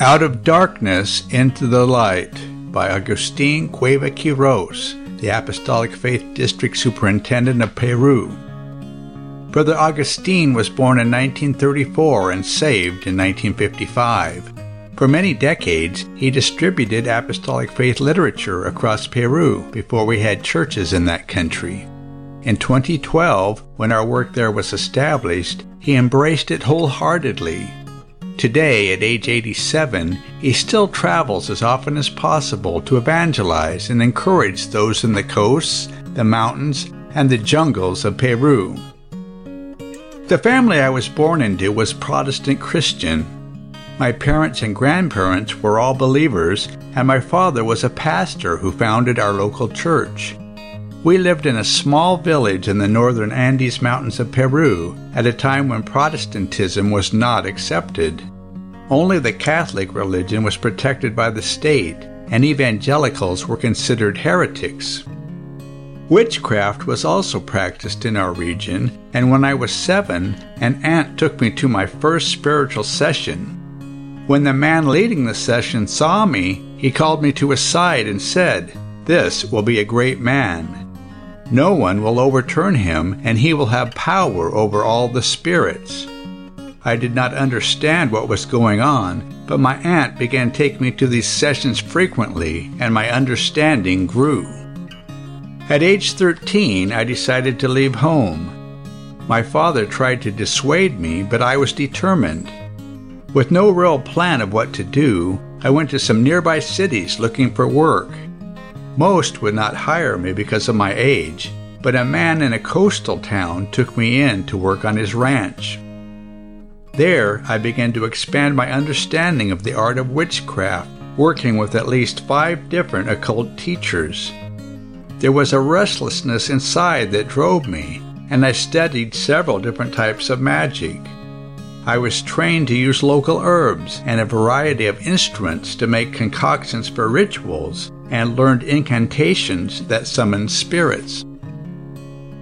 Out of Darkness into the Light by Agustin Cueva Quiros, the Apostolic Faith District Superintendent of Peru. Brother Augustine was born in 1934 and saved in 1955. For many decades, he distributed apostolic faith literature across Peru before we had churches in that country. In 2012, when our work there was established, he embraced it wholeheartedly. Today, at age 87, he still travels as often as possible to evangelize and encourage those in the coasts, the mountains, and the jungles of Peru. The family I was born into was Protestant Christian, my parents and grandparents were all believers, and my father was a pastor who founded our local church. We lived in a small village in the northern Andes Mountains of Peru at a time when Protestantism was not accepted. Only the Catholic religion was protected by the state, and evangelicals were considered heretics. Witchcraft was also practiced in our region, and when I was seven, an aunt took me to my first spiritual session. When the man leading the session saw me, he called me to his side and said, This will be a great man. No one will overturn him, and he will have power over all the spirits. I did not understand what was going on, but my aunt began taking me to these sessions frequently, and my understanding grew. At age 13, I decided to leave home. My father tried to dissuade me, but I was determined. With no real plan of what to do, I went to some nearby cities looking for work. Most would not hire me because of my age, but a man in a coastal town took me in to work on his ranch. There, I began to expand my understanding of the art of witchcraft, working with at least five different occult teachers. There was a restlessness inside that drove me, and I studied several different types of magic. I was trained to use local herbs and a variety of instruments to make concoctions for rituals and learned incantations that summoned spirits.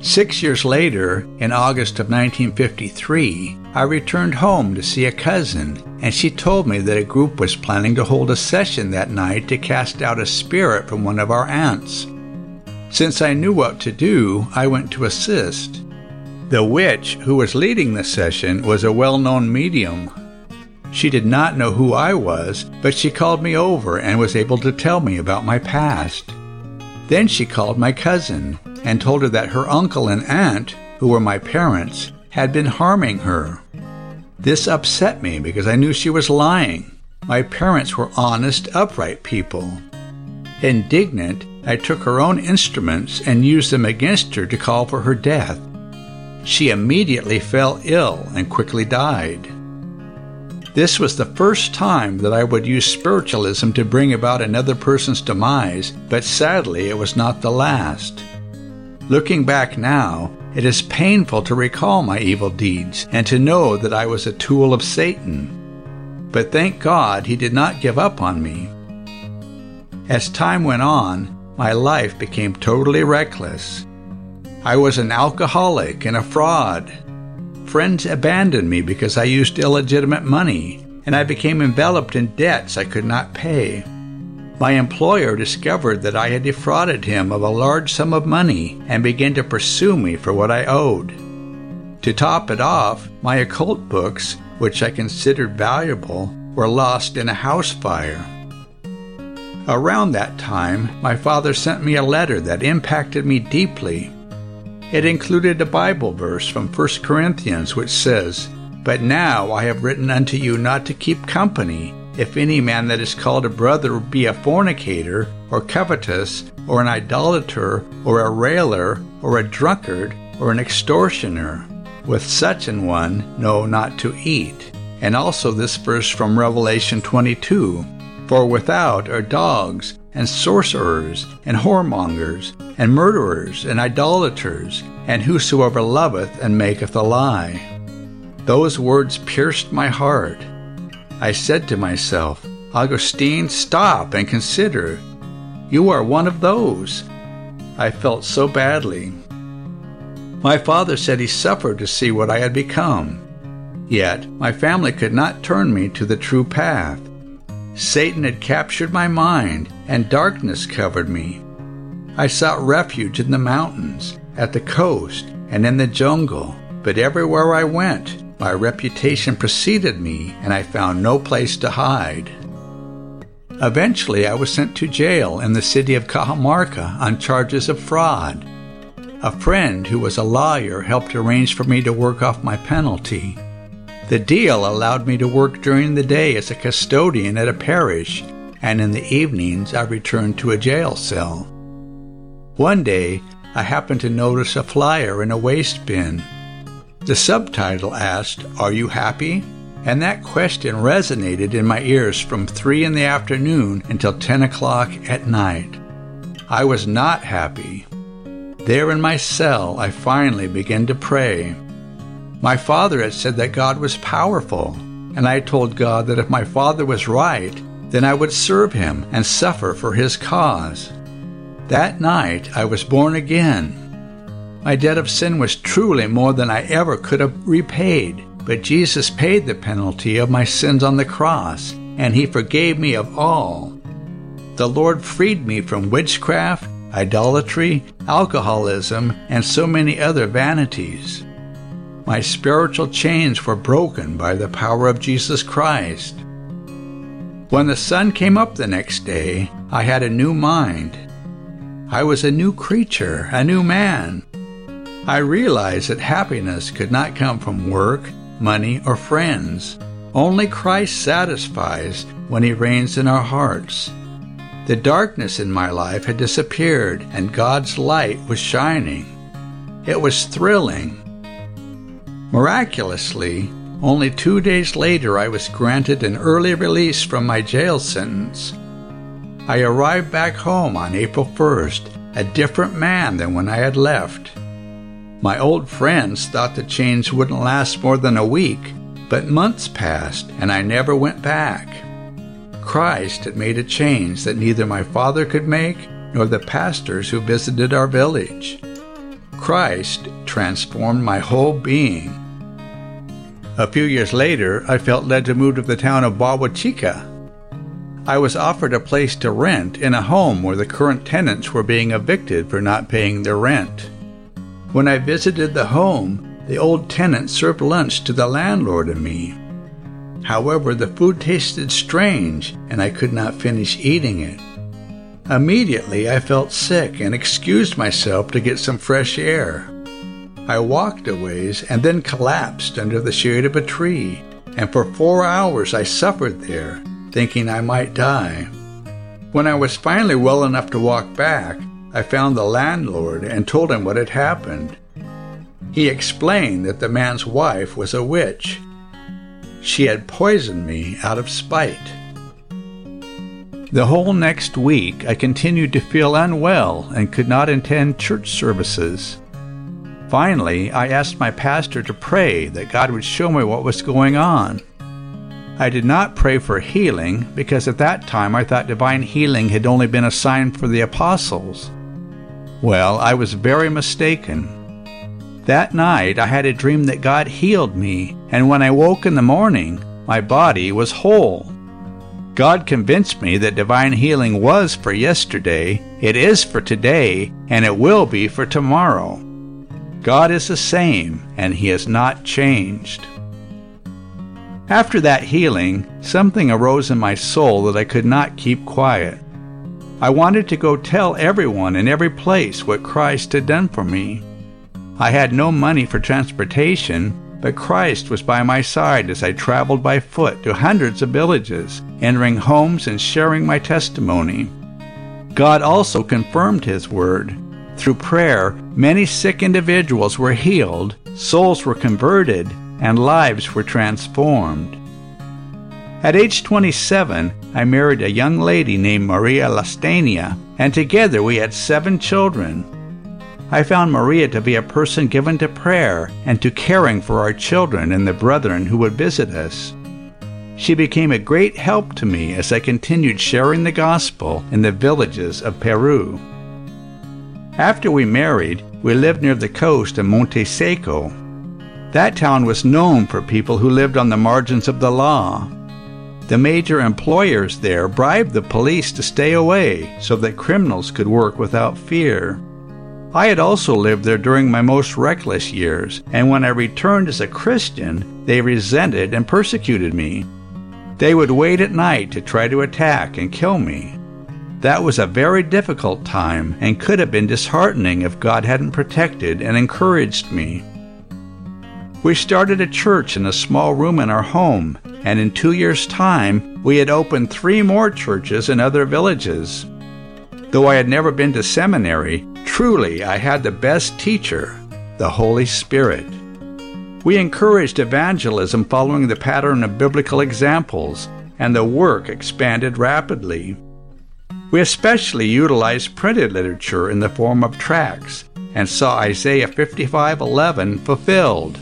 Six years later, in August of 1953, I returned home to see a cousin, and she told me that a group was planning to hold a session that night to cast out a spirit from one of our aunts. Since I knew what to do, I went to assist. The witch who was leading the session was a well known medium. She did not know who I was, but she called me over and was able to tell me about my past. Then she called my cousin and told her that her uncle and aunt, who were my parents, had been harming her. This upset me because I knew she was lying. My parents were honest, upright people. Indignant, I took her own instruments and used them against her to call for her death. She immediately fell ill and quickly died. This was the first time that I would use spiritualism to bring about another person's demise, but sadly it was not the last. Looking back now, it is painful to recall my evil deeds and to know that I was a tool of Satan. But thank God he did not give up on me. As time went on, my life became totally reckless. I was an alcoholic and a fraud. Friends abandoned me because I used illegitimate money, and I became enveloped in debts I could not pay. My employer discovered that I had defrauded him of a large sum of money and began to pursue me for what I owed. To top it off, my occult books, which I considered valuable, were lost in a house fire. Around that time, my father sent me a letter that impacted me deeply. It included a Bible verse from 1 Corinthians which says, But now I have written unto you not to keep company, if any man that is called a brother be a fornicator, or covetous, or an idolater, or a railer, or a drunkard, or an extortioner. With such an one, no, not to eat. And also this verse from Revelation 22 For without are dogs, and sorcerers, and whoremongers, and murderers, and idolaters, and whosoever loveth and maketh a lie. Those words pierced my heart. I said to myself, Augustine, stop and consider. You are one of those. I felt so badly. My father said he suffered to see what I had become. Yet my family could not turn me to the true path. Satan had captured my mind, and darkness covered me. I sought refuge in the mountains, at the coast, and in the jungle, but everywhere I went, my reputation preceded me, and I found no place to hide. Eventually, I was sent to jail in the city of Cajamarca on charges of fraud. A friend who was a lawyer helped arrange for me to work off my penalty. The deal allowed me to work during the day as a custodian at a parish, and in the evenings I returned to a jail cell. One day, I happened to notice a flyer in a waste bin. The subtitle asked, Are you happy? And that question resonated in my ears from 3 in the afternoon until 10 o'clock at night. I was not happy. There in my cell, I finally began to pray. My father had said that God was powerful, and I told God that if my father was right, then I would serve him and suffer for his cause. That night, I was born again. My debt of sin was truly more than I ever could have repaid, but Jesus paid the penalty of my sins on the cross, and he forgave me of all. The Lord freed me from witchcraft idolatry, alcoholism, and so many other vanities. My spiritual chains were broken by the power of Jesus Christ. When the sun came up the next day, I had a new mind. I was a new creature, a new man. I realized that happiness could not come from work, money, or friends. Only Christ satisfies when He reigns in our hearts. The darkness in my life had disappeared and God's light was shining. It was thrilling. Miraculously, only two days later, I was granted an early release from my jail sentence. I arrived back home on April 1st, a different man than when I had left. My old friends thought the change wouldn't last more than a week, but months passed and I never went back. Christ had made a change that neither my father could make nor the pastors who visited our village. Christ transformed my whole being. A few years later, I felt led to move to the town of Chica. I was offered a place to rent in a home where the current tenants were being evicted for not paying their rent. When I visited the home, the old tenant served lunch to the landlord and me. However, the food tasted strange and I could not finish eating it. Immediately, I felt sick and excused myself to get some fresh air. I walked a ways and then collapsed under the shade of a tree, and for four hours I suffered there, thinking I might die. When I was finally well enough to walk back, I found the landlord and told him what had happened. He explained that the man's wife was a witch she had poisoned me out of spite. The whole next week, I continued to feel unwell and could not attend church services. Finally, I asked my pastor to pray that God would show me what was going on. I did not pray for healing because at that time I thought divine healing had only been a sign for the apostles. Well, I was very mistaken. That night I had a dream that God healed me, and when I woke in the morning, my body was whole. God convinced me that divine healing was for yesterday, it is for today, and it will be for tomorrow. God is the same, and He has not changed. After that healing, something arose in my soul that I could not keep quiet. I wanted to go tell everyone in every place what Christ had done for me. I had no money for transportation, but Christ was by my side as I traveled by foot to hundreds of villages, entering homes and sharing my testimony. God also confirmed His word. Through prayer, many sick individuals were healed, souls were converted, and lives were transformed. At age 27, I married a young lady named Maria Lastania, and together we had seven children. I found Maria to be a person given to prayer and to caring for our children and the brethren who would visit us. She became a great help to me as I continued sharing the gospel in the villages of Peru. After we married, we lived near the coast in Monte Seco. That town was known for people who lived on the margins of the law. the major employers there bribed the police to stay away so that criminals could work without fear. I had also lived there during my most reckless years, and when I returned as a Christian, they resented and persecuted me. They would wait at night to try to attack and kill me. That was a very difficult time and could have been disheartening if God hadn't protected and encouraged me. We started a church in a small room in our home, and in two years' time, we had opened three more churches in other villages. Though I had never been to seminary, truly I had the best teacher, the Holy Spirit. We encouraged evangelism following the pattern of biblical examples, and the work expanded rapidly. We especially utilized printed literature in the form of tracts and saw Isaiah 55:11 fulfilled.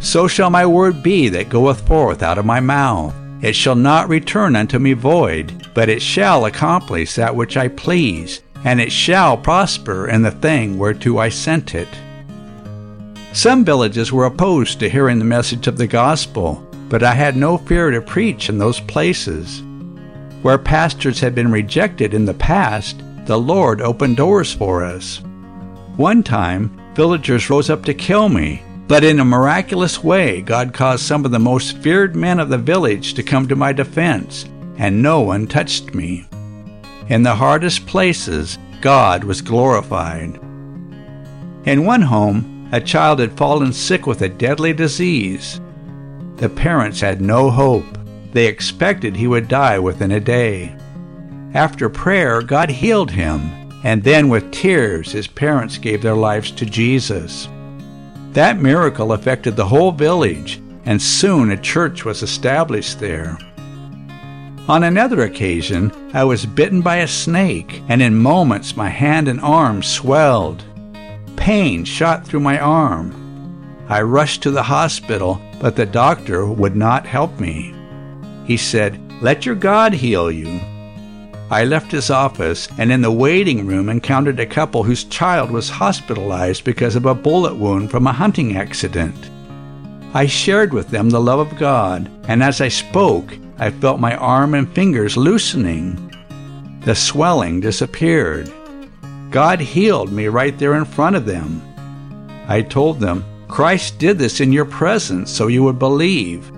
So shall my word be that goeth forth out of my mouth. It shall not return unto me void, but it shall accomplish that which I please, and it shall prosper in the thing whereto I sent it. Some villages were opposed to hearing the message of the gospel, but I had no fear to preach in those places. Where pastors had been rejected in the past, the Lord opened doors for us. One time, villagers rose up to kill me, but in a miraculous way, God caused some of the most feared men of the village to come to my defense, and no one touched me. In the hardest places, God was glorified. In one home, a child had fallen sick with a deadly disease. The parents had no hope. They expected he would die within a day. After prayer, God healed him, and then with tears, his parents gave their lives to Jesus. That miracle affected the whole village, and soon a church was established there. On another occasion, I was bitten by a snake, and in moments my hand and arm swelled. Pain shot through my arm. I rushed to the hospital, but the doctor would not help me. He said, Let your God heal you. I left his office and in the waiting room encountered a couple whose child was hospitalized because of a bullet wound from a hunting accident. I shared with them the love of God, and as I spoke, I felt my arm and fingers loosening. The swelling disappeared. God healed me right there in front of them. I told them, Christ did this in your presence so you would believe.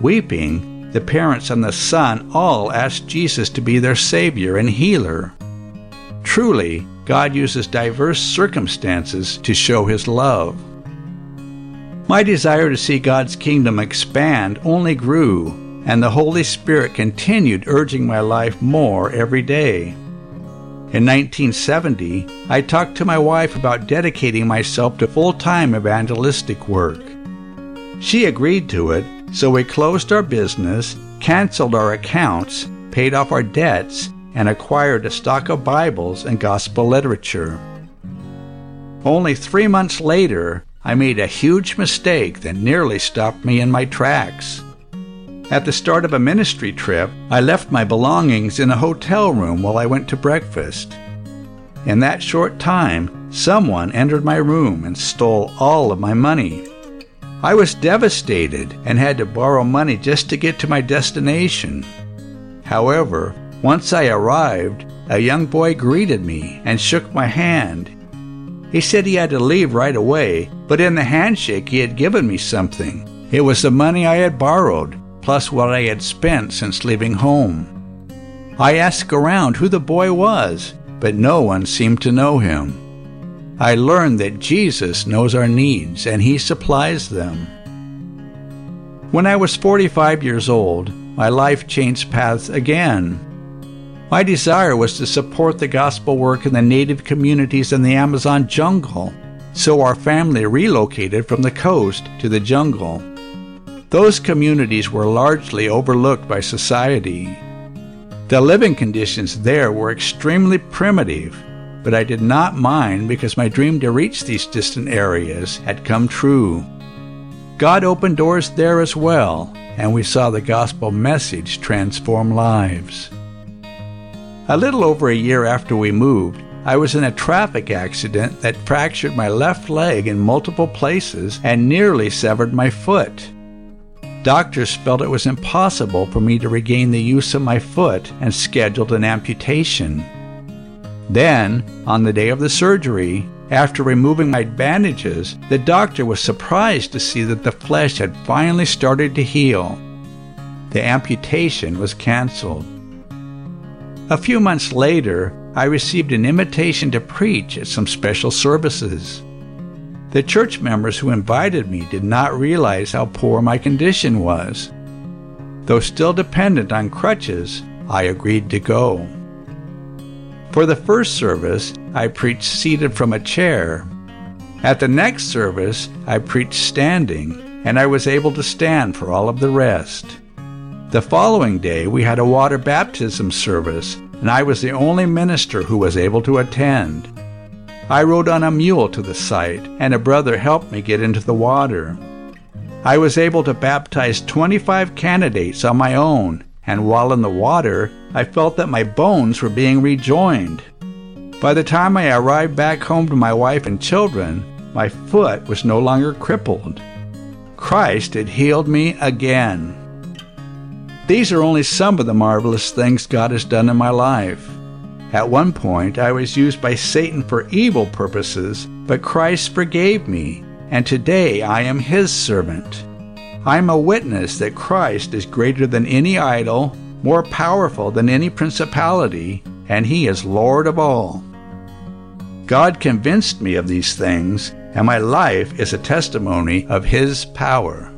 Weeping, the parents and the son all asked Jesus to be their Savior and healer. Truly, God uses diverse circumstances to show His love. My desire to see God's kingdom expand only grew, and the Holy Spirit continued urging my life more every day. In 1970, I talked to my wife about dedicating myself to full time evangelistic work. She agreed to it, so we closed our business, canceled our accounts, paid off our debts, and acquired a stock of Bibles and gospel literature. Only three months later, I made a huge mistake that nearly stopped me in my tracks. At the start of a ministry trip, I left my belongings in a hotel room while I went to breakfast. In that short time, someone entered my room and stole all of my money. I was devastated and had to borrow money just to get to my destination. However, once I arrived, a young boy greeted me and shook my hand. He said he had to leave right away, but in the handshake he had given me something. It was the money I had borrowed, plus what I had spent since leaving home. I asked around who the boy was, but no one seemed to know him. I learned that Jesus knows our needs and He supplies them. When I was 45 years old, my life changed paths again. My desire was to support the gospel work in the native communities in the Amazon jungle, so our family relocated from the coast to the jungle. Those communities were largely overlooked by society. The living conditions there were extremely primitive but I did not mind because my dream to reach these distant areas had come true. God opened doors there as well, and we saw the gospel message transform lives. A little over a year after we moved, I was in a traffic accident that fractured my left leg in multiple places and nearly severed my foot. Doctors felt it was impossible for me to regain the use of my foot and scheduled an amputation. Then, on the day of the surgery, after removing my bandages, the doctor was surprised to see that the flesh had finally started to heal. The amputation was canceled. A few months later, I received an invitation to preach at some special services. The church members who invited me did not realize how poor my condition was. Though still dependent on crutches, I agreed to go. For the first service, I preached seated from a chair. At the next service, I preached standing, and I was able to stand for all of the rest. The following day, we had a water baptism service, and I was the only minister who was able to attend. I rode on a mule to the site, and a brother helped me get into the water. I was able to baptize 25 candidates on my own, and while in the water, I felt that my bones were being rejoined. By the time I arrived back home to my wife and children, my foot was no longer crippled. Christ had healed me again. These are only some of the marvelous things God has done in my life. At one point, I was used by Satan for evil purposes, but Christ forgave me, and today I am his servant. I am a witness that Christ is greater than any idol, more powerful than any principality, and he is Lord of all. God convinced me of these things, and my life is a testimony of his power.